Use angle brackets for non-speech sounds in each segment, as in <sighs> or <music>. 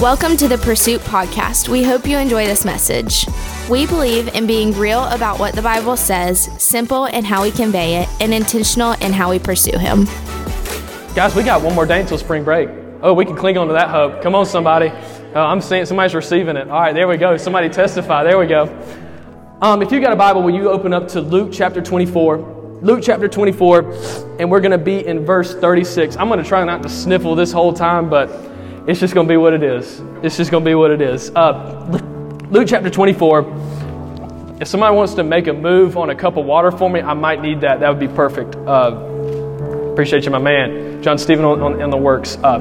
Welcome to the Pursuit Podcast. We hope you enjoy this message. We believe in being real about what the Bible says, simple in how we convey it, and intentional in how we pursue Him. Guys, we got one more day until spring break. Oh, we can cling on to that hope. Come on, somebody. Oh, I'm seeing somebody's receiving it. All right, there we go. Somebody testify. There we go. Um, if you got a Bible, will you open up to Luke chapter 24? Luke chapter 24, and we're going to be in verse 36. I'm going to try not to sniffle this whole time, but it's just going to be what it is. It's just going to be what it is. Uh, Luke chapter 24. If somebody wants to make a move on a cup of water for me, I might need that. That would be perfect. Uh, appreciate you, my man. John Stephen on, on, the works. Uh,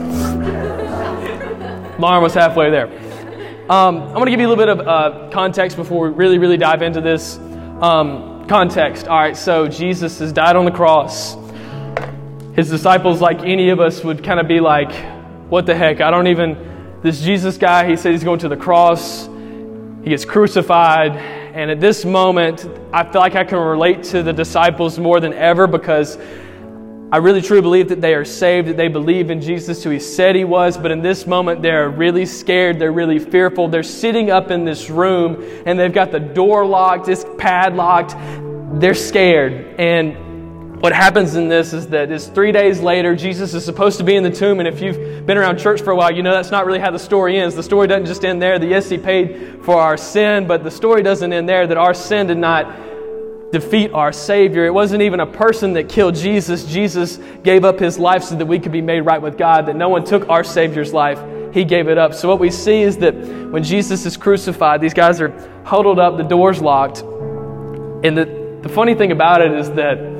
<laughs> Lauren was halfway there. Um, I'm going to give you a little bit of uh, context before we really, really dive into this. Um, context. All right, so Jesus has died on the cross. His disciples, like any of us, would kind of be like, what the heck? I don't even. This Jesus guy, he said he's going to the cross. He gets crucified. And at this moment, I feel like I can relate to the disciples more than ever because I really truly believe that they are saved, that they believe in Jesus who he said he was. But in this moment, they're really scared. They're really fearful. They're sitting up in this room and they've got the door locked, it's padlocked. They're scared. And what happens in this is that it's three days later, Jesus is supposed to be in the tomb. And if you've been around church for a while, you know that's not really how the story ends. The story doesn't just end there. That yes, he paid for our sin, but the story doesn't end there. That our sin did not defeat our Savior. It wasn't even a person that killed Jesus. Jesus gave up his life so that we could be made right with God, that no one took our Savior's life. He gave it up. So, what we see is that when Jesus is crucified, these guys are huddled up, the door's locked. And the, the funny thing about it is that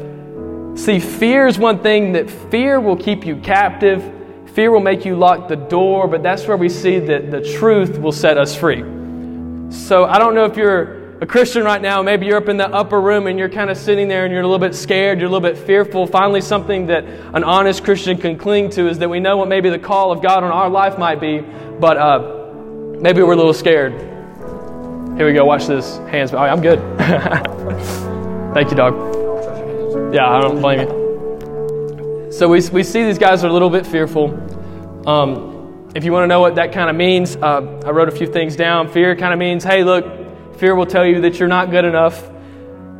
See, fear is one thing that fear will keep you captive. Fear will make you lock the door, but that's where we see that the truth will set us free. So I don't know if you're a Christian right now, maybe you're up in the upper room and you're kind of sitting there and you're a little bit scared, you're a little bit fearful. Finally, something that an honest Christian can cling to is that we know what maybe the call of God on our life might be, but uh, maybe we're a little scared. Here we go, watch this. Hands. I'm good. <laughs> Thank you, dog. Yeah, I don't blame you. So we, we see these guys are a little bit fearful. Um, if you want to know what that kind of means, uh, I wrote a few things down. Fear kind of means, hey, look, fear will tell you that you're not good enough.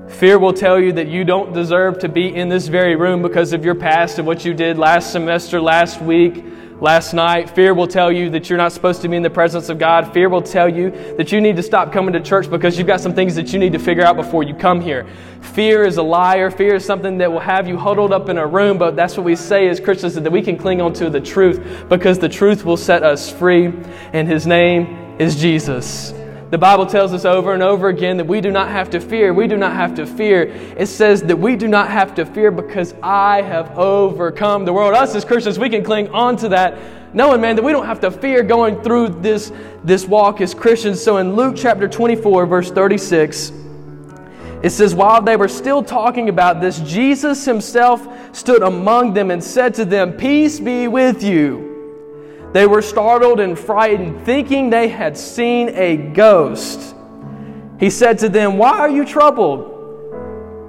Fear will tell you that you don't deserve to be in this very room because of your past and what you did last semester, last week, last night. Fear will tell you that you're not supposed to be in the presence of God. Fear will tell you that you need to stop coming to church because you've got some things that you need to figure out before you come here. Fear is a liar. Fear is something that will have you huddled up in a room, but that's what we say as Christians that we can cling on to the truth because the truth will set us free, and His name is Jesus. The Bible tells us over and over again that we do not have to fear. We do not have to fear. It says that we do not have to fear because I have overcome the world. Us as Christians, we can cling on to that, knowing, man, that we don't have to fear going through this, this walk as Christians. So in Luke chapter 24, verse 36, it says, While they were still talking about this, Jesus himself stood among them and said to them, Peace be with you. They were startled and frightened, thinking they had seen a ghost. He said to them, Why are you troubled?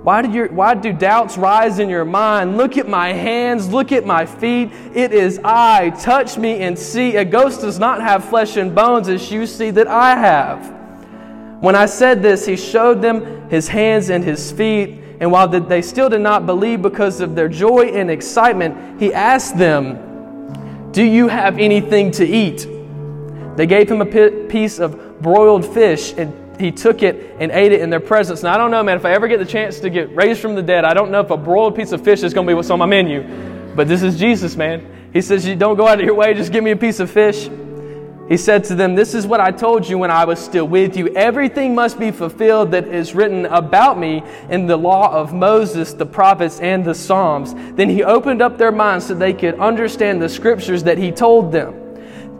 Why your, why do doubts rise in your mind? Look at my hands, look at my feet. It is I. Touch me and see. A ghost does not have flesh and bones as you see that I have. When I said this, he showed them his hands and his feet. And while they still did not believe because of their joy and excitement, he asked them, do you have anything to eat? They gave him a piece of broiled fish, and he took it and ate it in their presence. Now, I don't know, man, if I ever get the chance to get raised from the dead, I don't know if a broiled piece of fish is going to be what's on my menu. But this is Jesus, man. He says, You don't go out of your way, just give me a piece of fish. He said to them, This is what I told you when I was still with you. Everything must be fulfilled that is written about me in the law of Moses, the prophets, and the Psalms. Then he opened up their minds so they could understand the scriptures that he told them.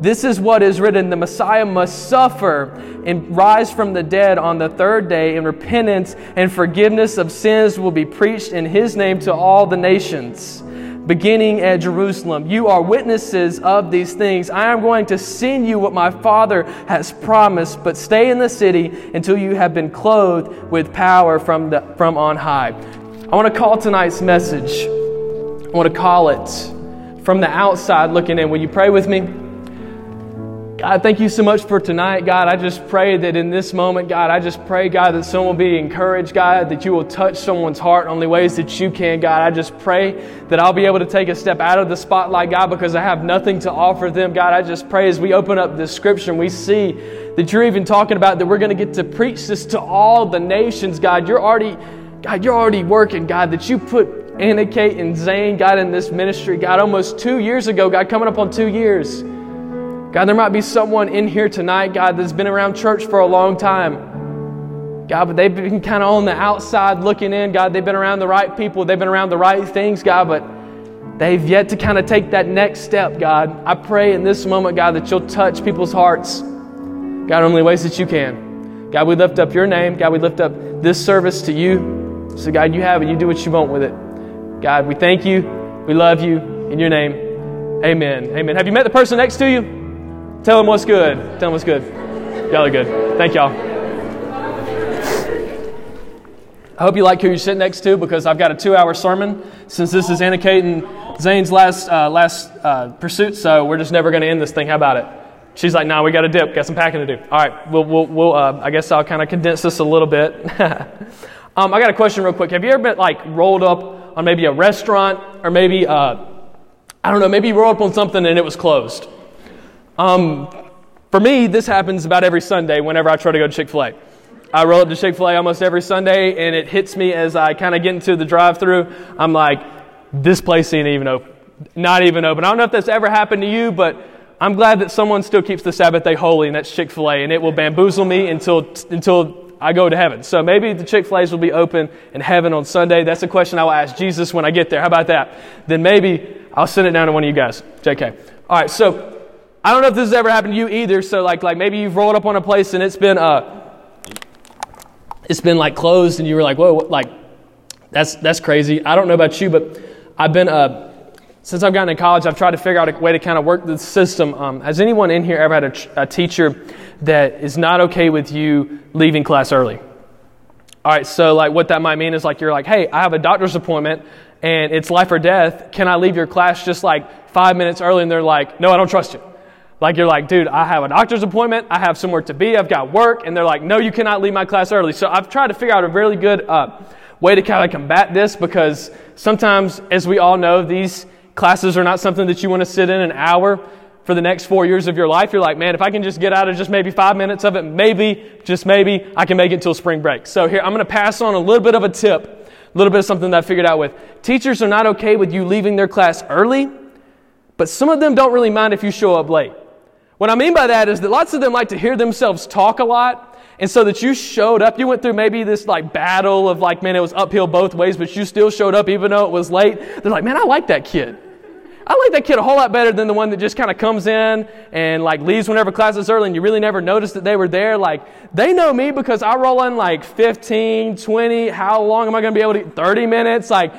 This is what is written the Messiah must suffer and rise from the dead on the third day, and repentance and forgiveness of sins will be preached in his name to all the nations beginning at Jerusalem. You are witnesses of these things. I am going to send you what my Father has promised, but stay in the city until you have been clothed with power from, the, from on high. I want to call tonight's message, I want to call it from the outside looking in. Will you pray with me? God, thank you so much for tonight, God. I just pray that in this moment, God, I just pray, God, that someone will be encouraged, God, that you will touch someone's heart only ways that you can, God. I just pray that I'll be able to take a step out of the spotlight, God, because I have nothing to offer them, God. I just pray as we open up this scripture and we see that you're even talking about that we're going to get to preach this to all the nations, God. You're already, God, you're already working, God, that you put Anna Kate and Zane, God, in this ministry, God, almost two years ago, God, coming up on two years. God, there might be someone in here tonight, God, that's been around church for a long time. God, but they've been kind of on the outside looking in. God, they've been around the right people, they've been around the right things, God, but they've yet to kind of take that next step, God. I pray in this moment, God, that you'll touch people's hearts, God, only ways that you can. God, we lift up your name. God, we lift up this service to you. So, God, you have it. You do what you want with it. God, we thank you. We love you. In your name, amen. Amen. Have you met the person next to you? Tell them what's good. Tell them what's good. Y'all are good. Thank y'all. I hope you like who you're sitting next to because I've got a two-hour sermon since this is Anna Kate and Zane's last uh, last uh, pursuit. So we're just never going to end this thing. How about it? She's like, "No, nah, we got to dip. Got some packing to do." All right, we'll, we'll, we'll uh, I guess I'll kind of condense this a little bit. <laughs> um, I got a question real quick. Have you ever been like rolled up on maybe a restaurant or maybe uh, I don't know, maybe you rolled up on something and it was closed? Um, for me, this happens about every Sunday whenever I try to go to Chick fil A. I roll up to Chick fil A almost every Sunday, and it hits me as I kind of get into the drive through. I'm like, this place ain't even open. Not even open. I don't know if that's ever happened to you, but I'm glad that someone still keeps the Sabbath day holy, and that's Chick fil A, and it will bamboozle me until, until I go to heaven. So maybe the Chick fil A's will be open in heaven on Sunday. That's a question I will ask Jesus when I get there. How about that? Then maybe I'll send it down to one of you guys. JK. All right, so I don't know if this has ever happened to you either. So like like maybe you've rolled up on a place and it's been uh it's been like closed and you were like, whoa, like that's that's crazy. I don't know about you, but I've been uh since I've gotten to college, I've tried to figure out a way to kind of work the system. Um, has anyone in here ever had a, a teacher that is not okay with you leaving class early? All right, so like what that might mean is like you're like, hey, I have a doctor's appointment and it's life or death. Can I leave your class just like five minutes early? And they're like, no, I don't trust you. Like you're like, dude, I have a doctor's appointment, I have somewhere to be, I've got work, and they're like, no, you cannot leave my class early. So I've tried to figure out a really good uh, way to kind of combat this because sometimes, as we all know, these classes are not something that you want to sit in an hour for the next four years of your life. You're like, man, if I can just get out of just maybe five minutes of it, maybe, just maybe, I can make it until spring break. So here, I'm going to pass on a little bit of a tip, a little bit of something that I figured out with. Teachers are not okay with you leaving their class early, but some of them don't really mind if you show up late. What I mean by that is that lots of them like to hear themselves talk a lot. And so that you showed up, you went through maybe this like battle of like, man, it was uphill both ways, but you still showed up even though it was late. They're like, man, I like that kid. I like that kid a whole lot better than the one that just kind of comes in and like leaves whenever class is early and you really never noticed that they were there. Like, they know me because I roll in like 15, 20, how long am I going to be able to, 30 minutes? Like,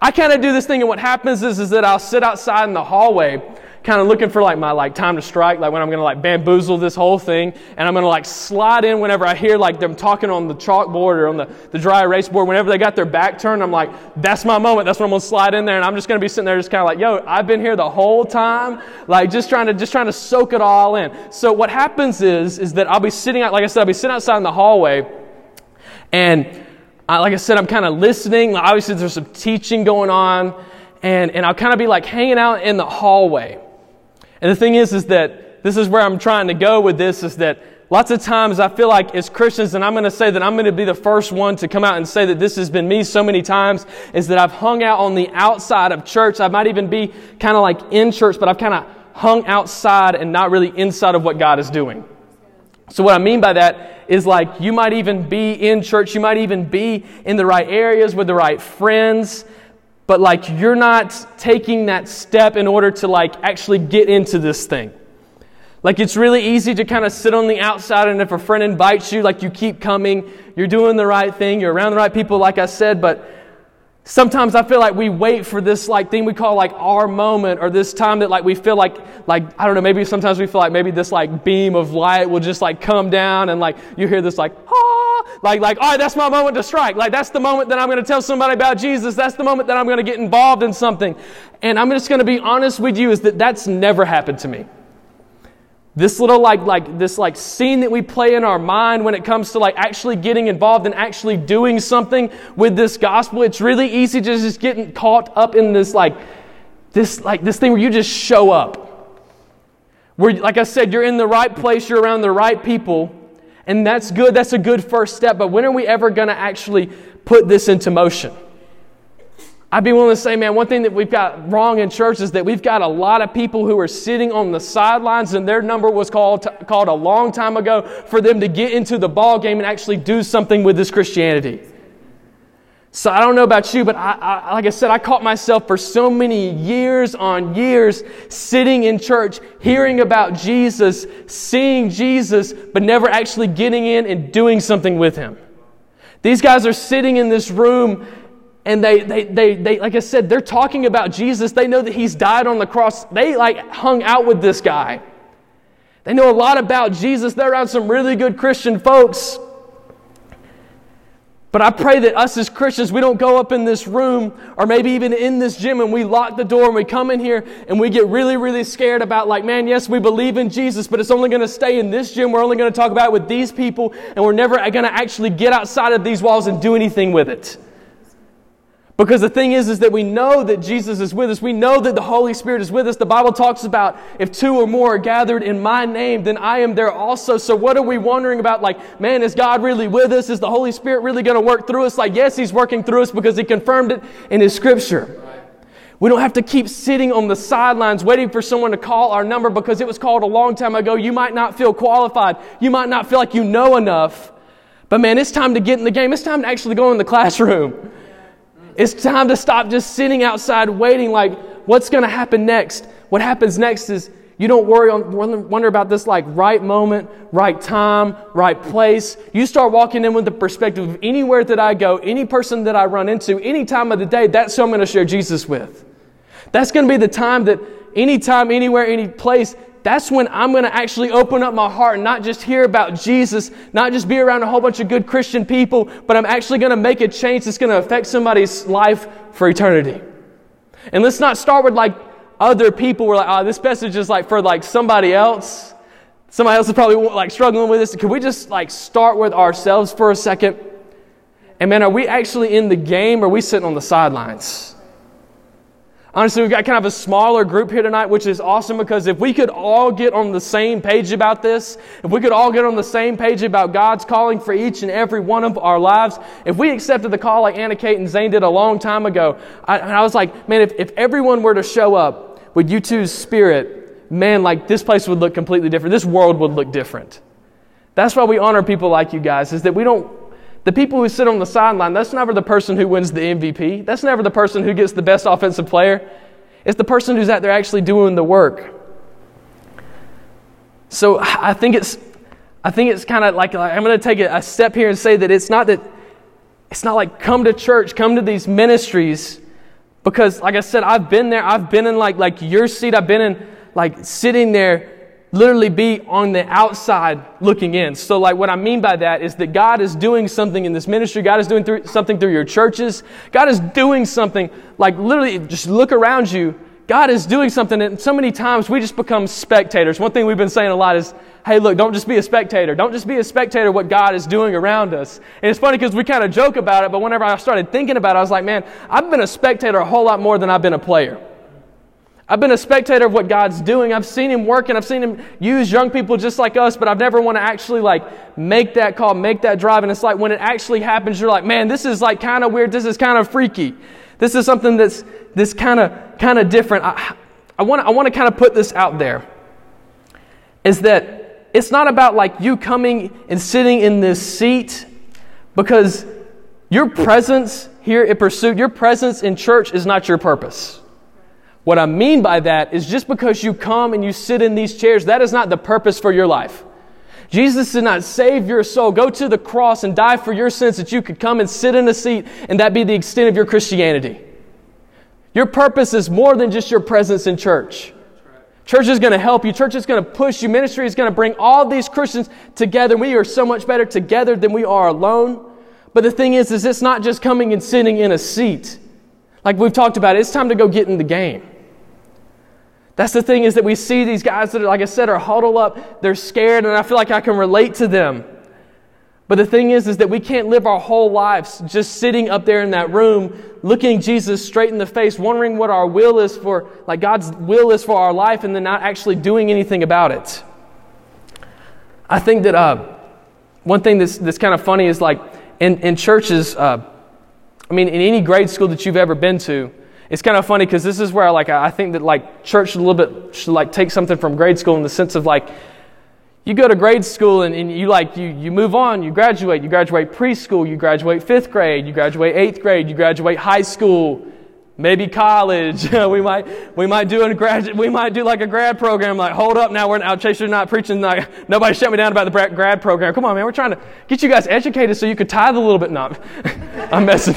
I kind of do this thing and what happens is, is that I'll sit outside in the hallway kind of looking for like my like time to strike, like when I'm to like bamboozle this whole thing, and I'm to like slide in whenever I hear like them talking on the chalkboard or on the, the dry erase board. Whenever they got their back turned, I'm like, that's my moment. That's when I'm to slide in there, and I'm just to be sitting there, just kind of like, yo, I've been here the whole time, like just trying to just trying to soak it all in. So what happens is is that I'll be sitting out, like I said, I'll be sitting outside in the hallway, and I, like I said, I'm kind of listening. Obviously, there's some teaching going on, and and I'll kind of be like hanging out in the hallway. And the thing is, is that this is where I'm trying to go with this is that lots of times I feel like as Christians, and I'm going to say that I'm going to be the first one to come out and say that this has been me so many times, is that I've hung out on the outside of church. I might even be kind of like in church, but I've kind of hung outside and not really inside of what God is doing. So, what I mean by that is like you might even be in church, you might even be in the right areas with the right friends, but like you're not taking that step in order to like actually get into this thing. Like it's really easy to kind of sit on the outside and if a friend invites you, like you keep coming, you're doing the right thing, you're around the right people, like I said, but sometimes I feel like we wait for this like thing we call like our moment or this time that like we feel like like I don't know, maybe sometimes we feel like maybe this like beam of light will just like come down and like you hear this like ah like, like, all right, that's my moment to strike. Like, that's the moment that I'm going to tell somebody about Jesus. That's the moment that I'm going to get involved in something. And I'm just going to be honest with you is that that's never happened to me. This little like like this like scene that we play in our mind when it comes to like actually getting involved and actually doing something with this gospel it's really easy to just getting caught up in this like this like this thing where you just show up. Where like i said you're in the right place you're around the right people and that's good that's a good first step but when are we ever going to actually put this into motion I'd be willing to say, man, one thing that we've got wrong in church is that we've got a lot of people who are sitting on the sidelines, and their number was called, called a long time ago for them to get into the ball game and actually do something with this Christianity. So I don't know about you, but I, I, like I said, I caught myself for so many years on years sitting in church, hearing about Jesus, seeing Jesus, but never actually getting in and doing something with him. These guys are sitting in this room and they, they, they, they, like I said, they're talking about Jesus. They know that he's died on the cross. They like hung out with this guy. They know a lot about Jesus. They're around some really good Christian folks. But I pray that us as Christians, we don't go up in this room or maybe even in this gym and we lock the door and we come in here and we get really, really scared about, like, man, yes, we believe in Jesus, but it's only going to stay in this gym. We're only going to talk about it with these people and we're never going to actually get outside of these walls and do anything with it. Because the thing is, is that we know that Jesus is with us. We know that the Holy Spirit is with us. The Bible talks about if two or more are gathered in my name, then I am there also. So what are we wondering about? Like, man, is God really with us? Is the Holy Spirit really going to work through us? Like, yes, He's working through us because He confirmed it in His Scripture. We don't have to keep sitting on the sidelines waiting for someone to call our number because it was called a long time ago. You might not feel qualified. You might not feel like you know enough. But man, it's time to get in the game. It's time to actually go in the classroom. It's time to stop just sitting outside waiting, like, what's going to happen next? What happens next is you don't worry on, wonder about this like right moment, right time, right place. You start walking in with the perspective of anywhere that I go, any person that I run into, any time of the day, that's who I'm going to share Jesus with. That's going to be the time that anytime, anywhere, any place, that's when I'm going to actually open up my heart and not just hear about Jesus, not just be around a whole bunch of good Christian people, but I'm actually going to make a change that's going to affect somebody's life for eternity. And let's not start with like other people. We're like, oh, this message is like for like somebody else. Somebody else is probably like struggling with this. Can we just like start with ourselves for a second? And man, are we actually in the game or are we sitting on the sidelines? Honestly, we've got kind of a smaller group here tonight, which is awesome because if we could all get on the same page about this, if we could all get on the same page about God's calling for each and every one of our lives, if we accepted the call like Anna Kate and Zane did a long time ago, I, I was like, man, if, if everyone were to show up with you two's spirit, man, like this place would look completely different. This world would look different. That's why we honor people like you guys, is that we don't the people who sit on the sideline, that's never the person who wins the MVP. That's never the person who gets the best offensive player. It's the person who's out there actually doing the work. So I think it's, I think it's kind of like, like I'm going to take a step here and say that it's not that, it's not like come to church, come to these ministries, because like I said, I've been there. I've been in like like your seat. I've been in like sitting there literally be on the outside looking in. So, like, what I mean by that is that God is doing something in this ministry. God is doing through, something through your churches. God is doing something, like, literally, just look around you. God is doing something, and so many times we just become spectators. One thing we've been saying a lot is, hey, look, don't just be a spectator. Don't just be a spectator what God is doing around us. And it's funny because we kind of joke about it, but whenever I started thinking about it, I was like, man, I've been a spectator a whole lot more than I've been a player. I've been a spectator of what God's doing. I've seen Him work and I've seen Him use young people just like us, but I've never want to actually like make that call, make that drive. And it's like when it actually happens, you're like, man, this is like kind of weird. This is kind of freaky. This is something that's this kind of kind of different. I, I want I want to kind of put this out there. Is that it's not about like you coming and sitting in this seat because your presence here at Pursuit, your presence in church is not your purpose. What I mean by that is just because you come and you sit in these chairs, that is not the purpose for your life. Jesus did not save your soul, go to the cross and die for your sins that you could come and sit in a seat and that be the extent of your Christianity. Your purpose is more than just your presence in church. Church is going to help you. Church is going to push you. Ministry is going to bring all these Christians together. We are so much better together than we are alone. But the thing is, is it's not just coming and sitting in a seat. Like we've talked about, it's time to go get in the game. That's the thing is that we see these guys that, are, like I said, are huddled up. They're scared, and I feel like I can relate to them. But the thing is, is that we can't live our whole lives just sitting up there in that room, looking Jesus straight in the face, wondering what our will is for, like God's will is for our life, and then not actually doing anything about it. I think that uh, one thing that's, that's kind of funny is like in, in churches, uh, I mean, in any grade school that you've ever been to, it's kind of funny because this is where like I think that like church should a little bit should like take something from grade school in the sense of like you go to grade school and, and you like you, you move on you graduate you graduate preschool you graduate fifth grade you graduate eighth grade you graduate high school maybe college. <laughs> We might we might do a grad we might do like a grad program like hold up now we're out chasing not preaching like nobody shut me down about the grad program. Come on man we're trying to get you guys educated so you could tithe a little bit. Not <laughs> i'm messing.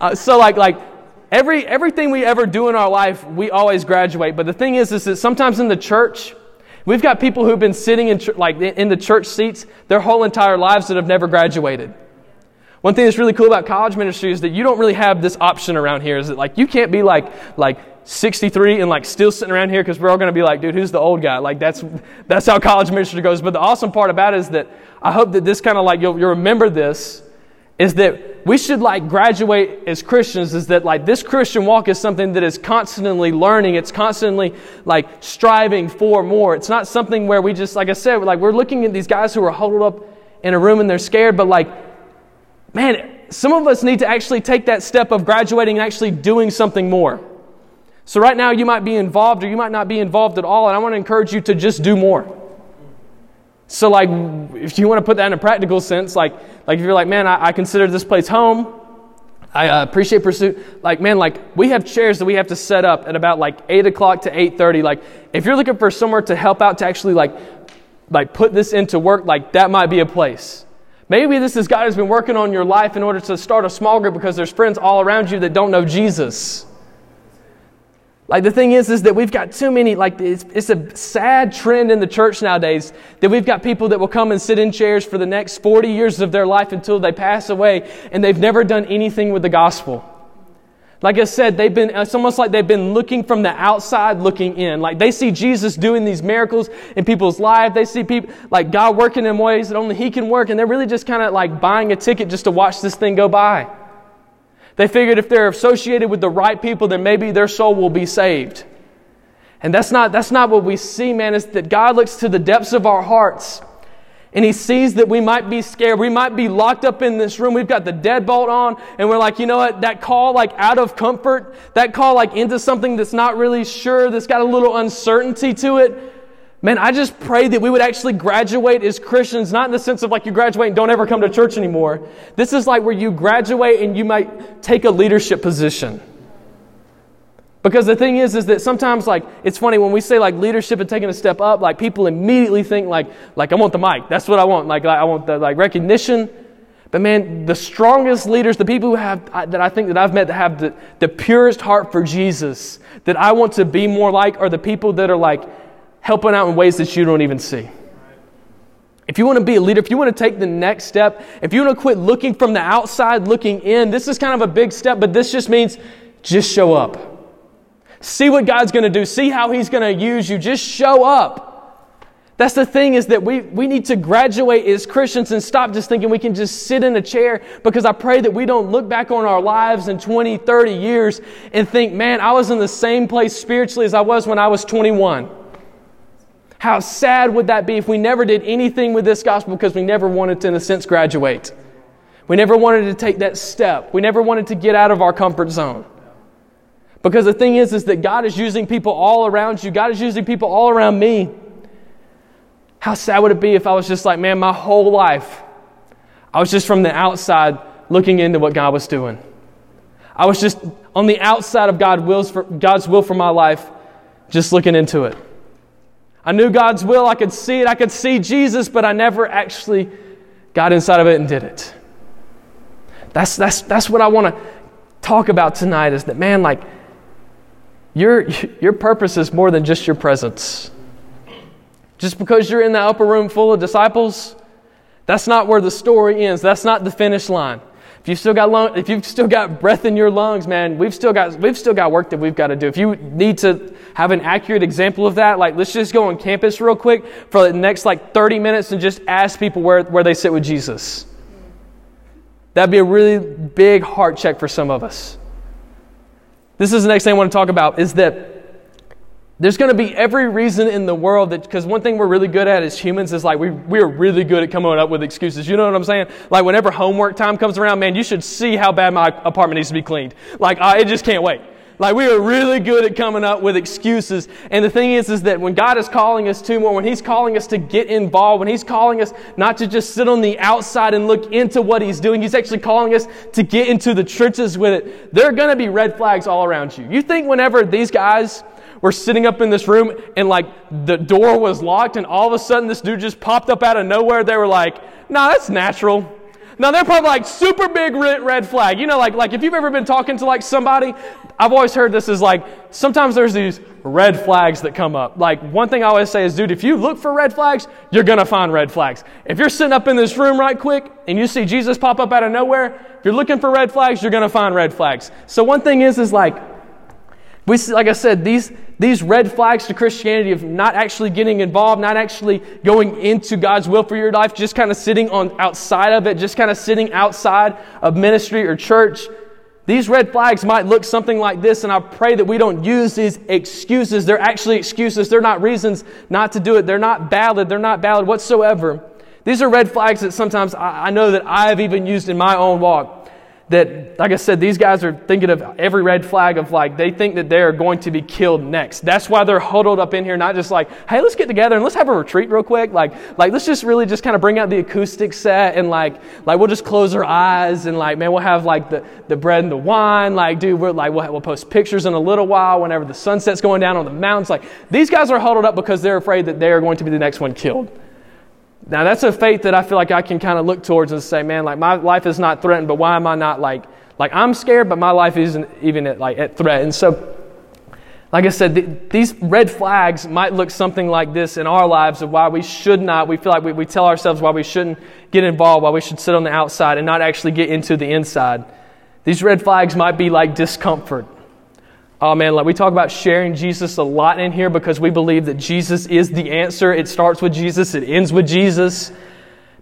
Uh, so like like every everything we ever do in our life we always graduate but the thing is is that sometimes in the church We've got people who've been sitting in, like, in the church seats their whole entire lives that have never graduated. One thing that's really cool about college ministry is that you don't really have this option around here. Is that like you can't be like like 63 and like still sitting around here because we're all going to be like, dude, who's the old guy? Like that's that's how college ministry goes. But the awesome part about it is that I hope that this kind of like you'll, you'll remember this is that we should like graduate as Christians is that like this Christian walk is something that is constantly learning. It's constantly like striving for more. It's not something where we just, like I said, like we're looking at these guys who are huddled up in a room and they're scared, but like, man, some of us need to actually take that step of graduating and actually doing something more. So right now you might be involved or you might not be involved at all, and I want to encourage you to just do more. So, like, if you want to put that in a practical sense, like, like if you're like, man, I, I consider this place home, I uh, appreciate pursuit. Like, man, like we have chairs that we have to set up at about like eight o'clock to eight thirty. Like, if you're looking for somewhere to help out to actually like, like put this into work, like that might be a place. Maybe this is God has been working on your life in order to start a small group because there's friends all around you that don't know Jesus. Like the thing is, is that we've got too many, like it's, it's a sad trend in the church nowadays that we've got people that will come and sit in chairs for the next 40 years of their life until they pass away and they've never done anything with the gospel. Like I said, they've been, it's almost like they've been looking from the outside looking in. Like they see Jesus doing these miracles in people's lives. They see people, like God working in ways that only He can work. And they're really just kind of like buying a ticket just to watch this thing go by. They figured if they're associated with the right people, then maybe their soul will be saved. And that's not, that's not what we see, man. Is that God looks to the depths of our hearts and He sees that we might be scared. We might be locked up in this room. We've got the deadbolt on and we're like, you know what? That call like out of comfort, that call like into something that's not really sure, that's got a little uncertainty to it. Man, I just pray that we would actually graduate as Christians, not in the sense of like you graduate and don't ever come to church anymore. This is like where you graduate and you might take a leadership position. Because the thing is, is that sometimes like it's funny when we say like leadership and taking a step up, like people immediately think like like I want the mic. That's what I want. Like I want the like recognition. But man, the strongest leaders, the people who have that I think that I've met that have the, the purest heart for Jesus, that I want to be more like, are the people that are like helping out in ways that you don't even see. If you want to be a leader, if you want to take the next step, if you want to quit looking from the outside looking in, this is kind of a big step, but this just means just show up. See what God's going to do. See how He's going to use you. Just show up. That's the thing is that we, we need to graduate as Christians and stop just thinking we can just sit in a chair because I pray that we don't look back on our lives in 20, 30 years and think, man, I was in the same place spiritually as I was when I was 21. How sad would that be if we never did anything with this gospel because we never wanted to, in a sense, graduate? We never wanted to take that step. We never wanted to get out of our comfort zone. Because the thing is, is that God is using people all around you. God is using people all around me. How sad would it be if I was just like, man, my whole life, I was just from the outside looking into what God was doing. I was just on the outside of God's will for my life, just looking into it. I knew God's will. I could see it. I could see Jesus, but I never actually got inside of it and did it. That's, that's, that's what I want to talk about tonight is that, man, like, your, your purpose is more than just your presence. Just because you're in the upper room full of disciples, that's not where the story ends. That's not the finish line. If you've still got lung, if you've still got breath in your lungs, man, we've still got we've still got work that we've got to do. If you need to have an accurate example of that, like let's just go on campus real quick for the next like 30 minutes and just ask people where, where they sit with Jesus. That'd be a really big heart check for some of us. This is the next thing I want to talk about is that there's going to be every reason in the world that, because one thing we're really good at as humans is like we, we're really good at coming up with excuses. You know what I'm saying? Like whenever homework time comes around, man, you should see how bad my apartment needs to be cleaned. Like I just can't wait. Like we are really good at coming up with excuses. And the thing is, is that when God is calling us to more, when He's calling us to get involved, when He's calling us not to just sit on the outside and look into what He's doing, He's actually calling us to get into the trenches with it. There are going to be red flags all around you. You think whenever these guys were sitting up in this room and like the door was locked and all of a sudden this dude just popped up out of nowhere, they were like, nah, that's natural. Now they're probably like super big red flag. You know, like, like if you've ever been talking to like somebody, I've always heard this is like sometimes there's these red flags that come up. Like one thing I always say is, dude, if you look for red flags, you're gonna find red flags. If you're sitting up in this room right quick and you see Jesus pop up out of nowhere, if you're looking for red flags, you're gonna find red flags. So one thing is, is like we, like I said, these, these red flags to Christianity of not actually getting involved, not actually going into God's will for your life, just kind of sitting on outside of it, just kind of sitting outside of ministry or church. These red flags might look something like this, and I pray that we don't use these excuses. They're actually excuses. They're not reasons not to do it. They're not valid. They're not valid whatsoever. These are red flags that sometimes I, I know that I've even used in my own walk that, like I said, these guys are thinking of every red flag of like, they think that they're going to be killed next. That's why they're huddled up in here, not just like, hey, let's get together and let's have a retreat real quick. Like, like let's just really just kind of bring out the acoustic set and like, like we'll just close our eyes and like, man, we'll have like the, the bread and the wine. Like, dude, we're like, we'll, we'll post pictures in a little while whenever the sunset's going down on the mountains. Like, these guys are huddled up because they're afraid that they are going to be the next one killed. Now, that's a faith that I feel like I can kind of look towards and say, man, like my life is not threatened, but why am I not like, like I'm scared, but my life isn't even at, like at threat. And so, like I said, th- these red flags might look something like this in our lives of why we should not, we feel like we, we tell ourselves why we shouldn't get involved, why we should sit on the outside and not actually get into the inside. These red flags might be like discomfort. Oh man, like we talk about sharing Jesus a lot in here because we believe that Jesus is the answer. It starts with Jesus, it ends with Jesus.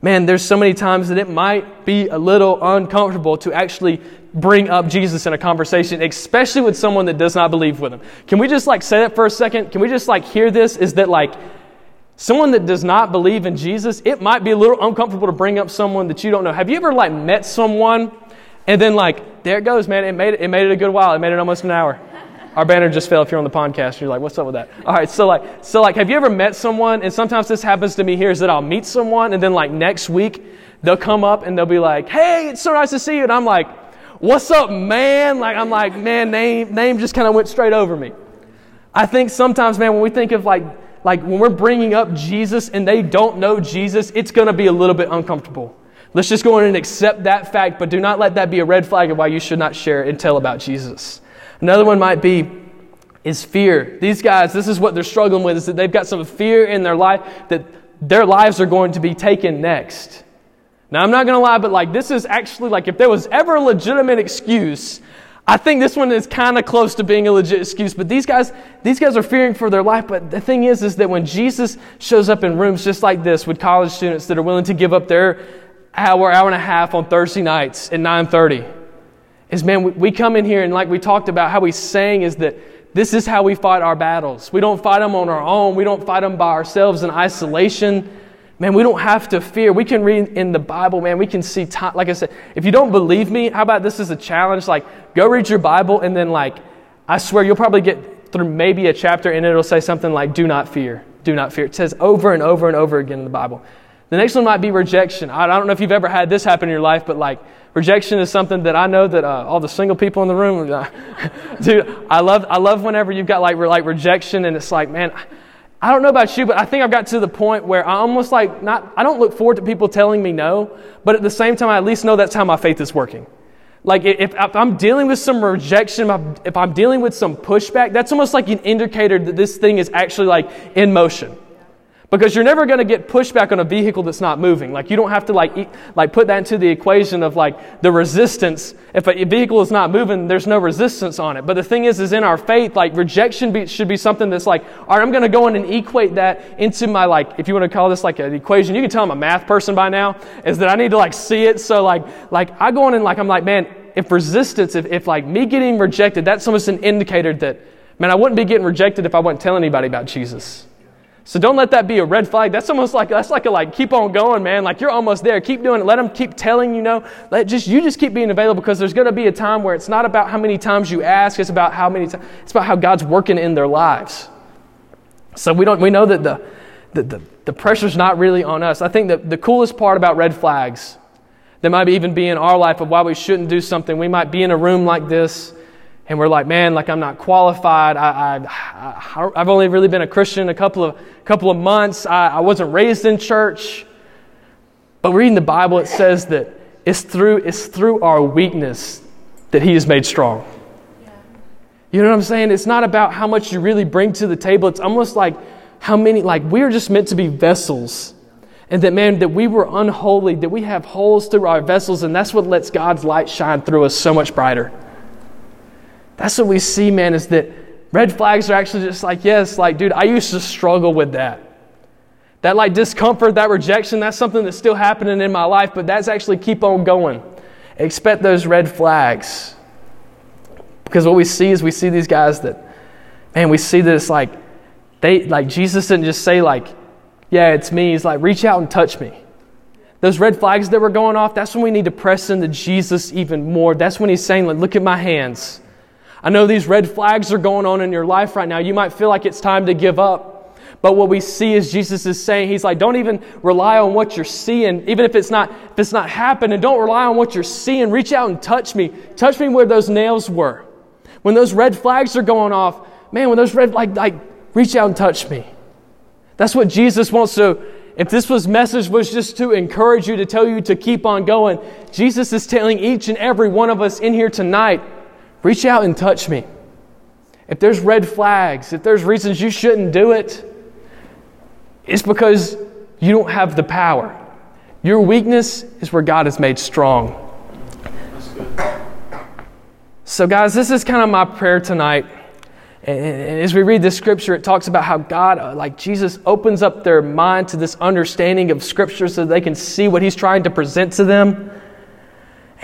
Man, there's so many times that it might be a little uncomfortable to actually bring up Jesus in a conversation, especially with someone that does not believe with him. Can we just like say that for a second? Can we just like hear this? Is that like someone that does not believe in Jesus, it might be a little uncomfortable to bring up someone that you don't know. Have you ever like met someone and then like, there it goes, man, it made it, it made it a good while. It made it almost an hour. Our banner just fell if you're on the podcast. You're like, what's up with that? All right, so like, so like, have you ever met someone? And sometimes this happens to me here is that I'll meet someone and then like next week they'll come up and they'll be like, hey, it's so nice to see you. And I'm like, what's up, man? Like, I'm like, man, name, name just kind of went straight over me. I think sometimes, man, when we think of like, like when we're bringing up Jesus and they don't know Jesus, it's going to be a little bit uncomfortable. Let's just go in and accept that fact, but do not let that be a red flag of why you should not share and tell about Jesus. Another one might be is fear. These guys, this is what they're struggling with, is that they've got some fear in their life that their lives are going to be taken next. Now, I'm not going to lie, but like this is actually like if there was ever a legitimate excuse, I think this one is kind of close to being a legit excuse. But these guys, these guys are fearing for their life. But the thing is, is that when Jesus shows up in rooms just like this with college students that are willing to give up their hour, hour and a half on Thursday nights at 9:30 is man, we come in here and like we talked about, how we sang is that this is how we fight our battles. We don't fight them on our own. We don't fight them by ourselves in isolation. Man, we don't have to fear. We can read in the Bible, man. We can see, time, like I said, if you don't believe me, how about this is a challenge? Like, go read your Bible and then, like, I swear you'll probably get through maybe a chapter and it'll say something like, do not fear. Do not fear. It says over and over and over again in the Bible. The next one might be rejection. I don't know if you've ever had this happen in your life, but like, Rejection is something that I know that uh, all the single people in the room, <laughs> dude, I love, I love whenever you've got like, like rejection and it's like, man, I don't know about you, but I think I've got to the point where I almost like not, I don't look forward to people telling me no, but at the same time, I at least know that's how my faith is working. Like if, if I'm dealing with some rejection, if I'm dealing with some pushback, that's almost like an indicator that this thing is actually like in motion. Because you're never going to get pushback on a vehicle that's not moving. Like you don't have to like like put that into the equation of like the resistance. If a vehicle is not moving there's no resistance on it. But the thing is is in our faith like rejection be, should be something that's like all right i'm going to go in and equate that into my like if you want to call this like an equation you can tell i'm a math person by now is that i need to like see it. So like like i go in and like i'm like man if resistance if, if like me getting rejected that's almost an indicator that man i wouldn't be getting rejected if i wasn't telling anybody about jesus so don't let that be a red flag. That's almost like that's like a like keep on going, man. Like you're almost there. Keep doing it. Let them keep telling you no. Let just you just keep being available because there's going to be a time where it's not about how many times you ask. It's about how many times. It's about how God's working in their lives. So we don't we know that the the, the, the pressure's not really on us. I think that the coolest part about red flags that might even be in our life of why we shouldn't do something. We might be in a room like this and we're like, man, like I'm not qualified. I, I, I've only really been a Christian a couple of, couple of months. I, I wasn't raised in church. But reading the Bible, it says that it's through, it's through our weakness that He is made strong. You know what I'm saying? It's not about how much you really bring to the table. It's almost like how many, like, we're just meant to be vessels. And that, man, that we were unholy, that we have holes through our vessels, and that's what lets God's light shine through us so much brighter. That's what we see, man, is that red flags are actually just like, yes, like, dude, I used to struggle with that. That like discomfort, that rejection, that's something that's still happening in my life, but that's actually keep on going. Expect those red flags. Because what we see is we see these guys that, man, we see that it's like, they, like Jesus didn't just say like, yeah, it's me. He's like, reach out and touch me. Those red flags that were going off, that's when we need to press into Jesus even more. That's when he's saying, like, look at my hands. I know these red flags are going on in your life right now. You might feel like it's time to give up. But what we see is Jesus is saying, He's like, don't even rely on what you're seeing, even if it's not if it's not happening. Don't rely on what you're seeing. Reach out and touch me. Touch me where those nails were. When those red flags are going off, man, when those red like like reach out and touch me. That's what Jesus wants to if this was message was just to encourage you to tell you to keep on going, Jesus is telling each and every one of us in here tonight Reach out and touch me. If there's red flags, if there's reasons you shouldn't do it, it's because you don't have the power. Your weakness is where God is made strong. So, guys, this is kind of my prayer tonight. And as we read this scripture, it talks about how God, uh, like Jesus, opens up their mind to this understanding of scripture so they can see what He's trying to present to them.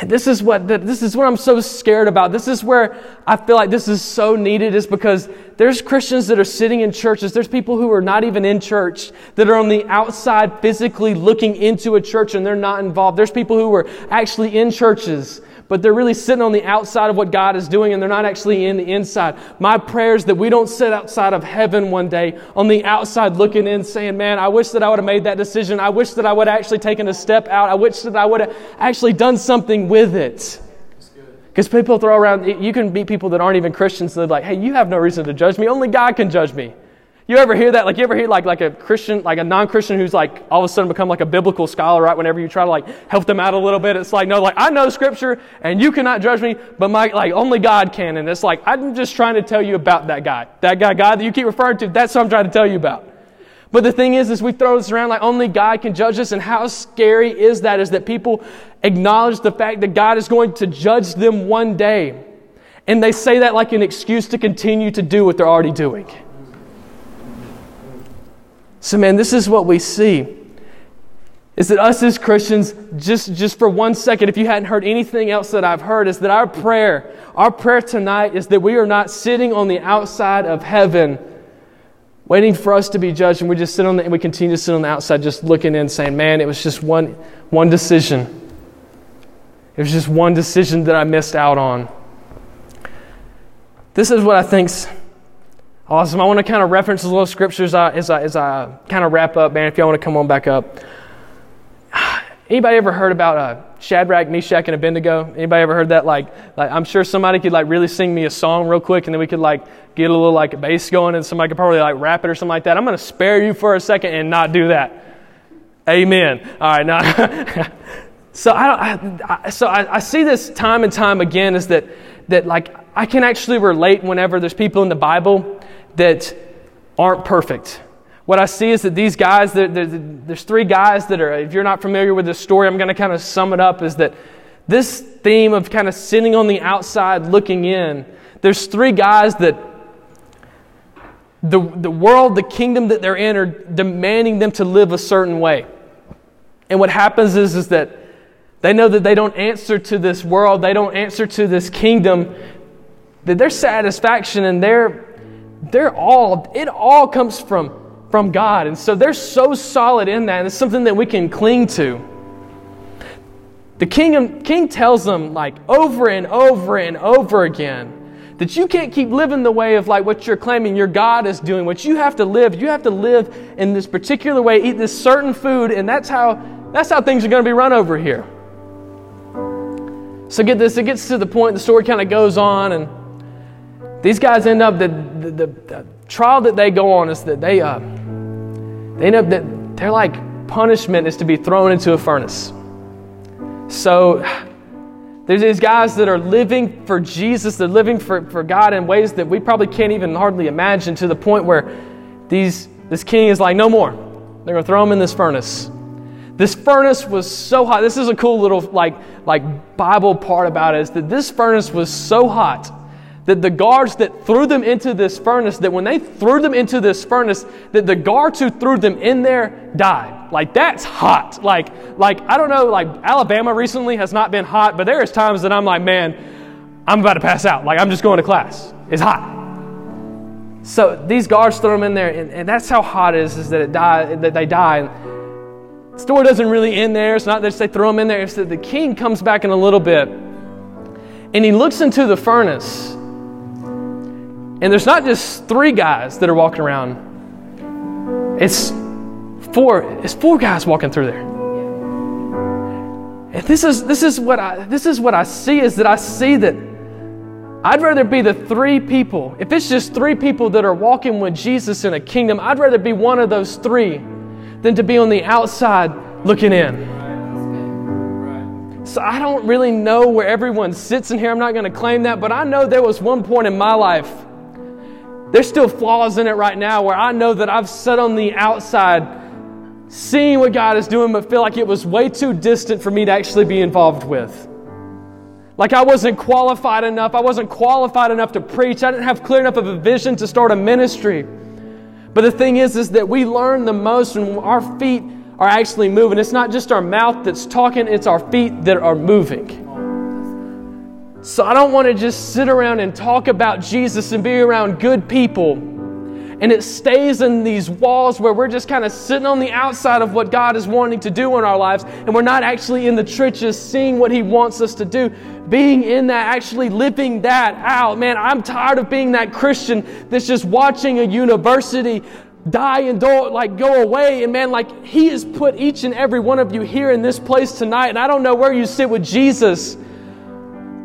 And this is what this is what I'm so scared about. This is where I feel like this is so needed is because there's Christians that are sitting in churches. There's people who are not even in church that are on the outside physically looking into a church and they're not involved. There's people who are actually in churches but they're really sitting on the outside of what God is doing and they're not actually in the inside. My prayer is that we don't sit outside of heaven one day on the outside looking in saying, man, I wish that I would have made that decision. I wish that I would have actually taken a step out. I wish that I would have actually done something with it. Because people throw around, you can meet people that aren't even Christians, and they're like, hey, you have no reason to judge me. Only God can judge me. You ever hear that? Like, you ever hear like, like a Christian, like a non-Christian who's like all of a sudden become like a biblical scholar, right? Whenever you try to like help them out a little bit, it's like, no, like I know scripture and you cannot judge me, but my, like only God can. And it's like, I'm just trying to tell you about that guy. That guy, guy that you keep referring to, that's what I'm trying to tell you about. But the thing is, is we throw this around like only God can judge us. And how scary is that? Is that people acknowledge the fact that God is going to judge them one day. And they say that like an excuse to continue to do what they're already doing. So, man, this is what we see. Is that us as Christians, just, just for one second, if you hadn't heard anything else that I've heard, is that our prayer, our prayer tonight is that we are not sitting on the outside of heaven waiting for us to be judged, and we just sit on the, and we continue to sit on the outside just looking in saying, man, it was just one, one decision. It was just one decision that I missed out on. This is what I think's Awesome. I want to kind of reference a little scriptures as I, as I kind of wrap up, man. If y'all want to come on back up. <sighs> Anybody ever heard about uh, Shadrach, Meshach, and Abednego? Anybody ever heard that? Like, like, I'm sure somebody could like really sing me a song real quick, and then we could like get a little like bass going, and somebody could probably like rap it or something like that. I'm going to spare you for a second and not do that. Amen. All right, now. <laughs> so I, I, I so I, I see this time and time again is that that like I can actually relate whenever there's people in the Bible that aren't perfect. what I see is that these guys, there's three guys that are, if you're not familiar with this story, I'm going to kind of sum it up is that this theme of kind of sitting on the outside looking in, there's three guys that the, the world, the kingdom that they're in, are demanding them to live a certain way. And what happens is, is that they know that they don't answer to this world, they don't answer to this kingdom, that their satisfaction and their, their all, it all comes from, from God. And so they're so solid in that, and it's something that we can cling to. The king, king tells them, like, over and over and over again, that you can't keep living the way of like what you're claiming your God is doing. What you have to live, you have to live in this particular way, eat this certain food, and that's how that's how things are going to be run over here. So get this, it gets to the point the story kind of goes on, and these guys end up the, the, the, the trial that they go on is that they uh, they end up that they're like punishment is to be thrown into a furnace. So there's these guys that are living for Jesus, they're living for, for God in ways that we probably can't even hardly imagine to the point where these, this king is like, no more. They're going to throw him in this furnace. This furnace was so hot. This is a cool little like, like Bible part about it is that this furnace was so hot that the guards that threw them into this furnace, that when they threw them into this furnace, that the guards who threw them in there died. Like that's hot. Like, like I don't know, like Alabama recently has not been hot, but there is times that I'm like, man, I'm about to pass out. Like I'm just going to class. It's hot. So these guards throw them in there, and, and that's how hot it is, is that it die, that they die. The story doesn't really end there. It's not that they throw them in there. It's that the king comes back in a little bit, and he looks into the furnace and there's not just three guys that are walking around. It's four, it's four guys walking through there. And this is this is what I this is what I see is that I see that I'd rather be the three people. If it's just three people that are walking with Jesus in a kingdom, I'd rather be one of those three than to be on the outside looking in. So I don't really know where everyone sits in here. I'm not going to claim that, but I know there was one point in my life there's still flaws in it right now where I know that I've sat on the outside seeing what God is doing, but feel like it was way too distant for me to actually be involved with. Like I wasn't qualified enough. I wasn't qualified enough to preach. I didn't have clear enough of a vision to start a ministry. But the thing is, is that we learn the most when our feet are actually moving. It's not just our mouth that's talking, it's our feet that are moving. So I don't want to just sit around and talk about Jesus and be around good people. And it stays in these walls where we're just kind of sitting on the outside of what God is wanting to do in our lives, and we're not actually in the trenches seeing what He wants us to do. Being in that, actually living that out. Man, I'm tired of being that Christian that's just watching a university die and don't like go away. And man, like He has put each and every one of you here in this place tonight, and I don't know where you sit with Jesus.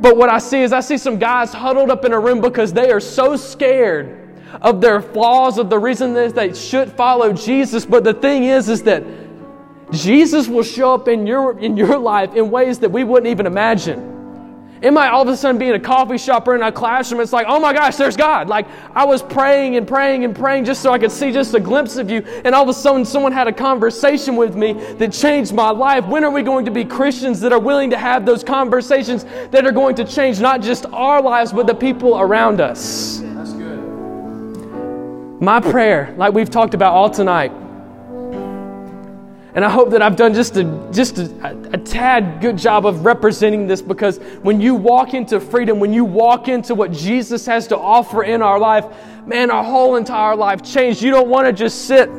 But what I see is I see some guys huddled up in a room because they are so scared of their flaws, of the reason that they should follow Jesus. But the thing is, is that Jesus will show up in your, in your life in ways that we wouldn't even imagine. It might all of a sudden be in a coffee shop or in a classroom. It's like, oh my gosh, there's God. Like I was praying and praying and praying just so I could see just a glimpse of you. And all of a sudden, someone had a conversation with me that changed my life. When are we going to be Christians that are willing to have those conversations that are going to change not just our lives, but the people around us? That's good. My prayer, like we've talked about all tonight, and I hope that I've done just a, just a, a, tad good job of representing this because when you walk into freedom, when you walk into what Jesus has to offer in our life, man, our whole entire life changed. You don't want to just sit.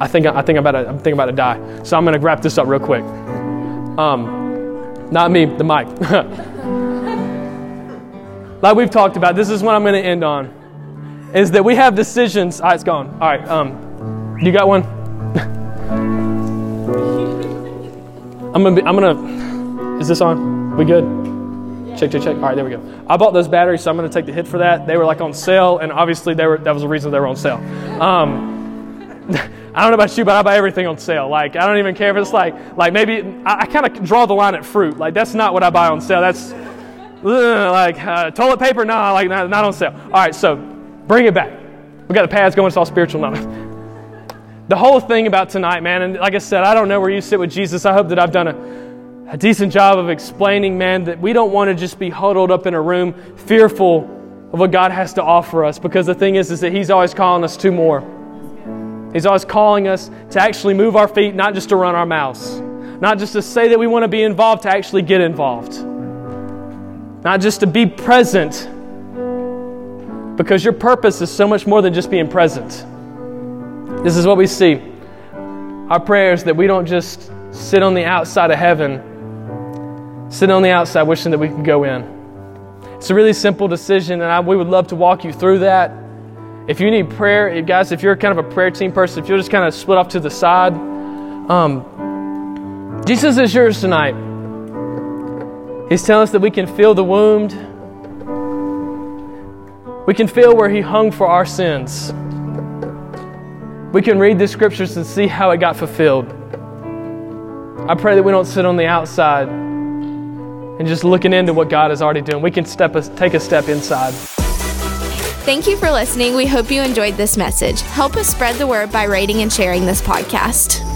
I think, I think I'm, about to, I'm thinking about to die. So I'm going to wrap this up real quick. Um, not me, the mic. <laughs> like we've talked about, this is what I'm going to end on. Is that we have decisions. Right, it's gone. All right. Um, you got one? I'm gonna be, I'm gonna, is this on? We good? Check, check, check. All right, there we go. I bought those batteries, so I'm gonna take the hit for that. They were like on sale, and obviously they were, that was the reason they were on sale. Um, <laughs> I don't know about you, but I buy everything on sale. Like, I don't even care if it's like, like maybe, I, I kind of draw the line at fruit. Like, that's not what I buy on sale. That's, ugh, like, uh, toilet paper, nah, like, not, not on sale. All right, so bring it back. We got the pads going, it's all spiritual now. <laughs> The whole thing about tonight, man, and like I said, I don't know where you sit with Jesus. I hope that I've done a, a decent job of explaining, man, that we don't want to just be huddled up in a room fearful of what God has to offer us because the thing is, is that He's always calling us to more. He's always calling us to actually move our feet, not just to run our mouths, not just to say that we want to be involved, to actually get involved, not just to be present because your purpose is so much more than just being present. This is what we see. Our prayers that we don't just sit on the outside of heaven, sit on the outside wishing that we can go in. It's a really simple decision, and I, we would love to walk you through that. If you need prayer, guys, if you're kind of a prayer team person, if you'll just kind of split off to the side, um, Jesus is yours tonight. He's telling us that we can feel the wound we can feel where He hung for our sins. We can read the scriptures and see how it got fulfilled. I pray that we don't sit on the outside and just looking into what God is already doing. We can step a, take a step inside. Thank you for listening. We hope you enjoyed this message. Help us spread the word by rating and sharing this podcast.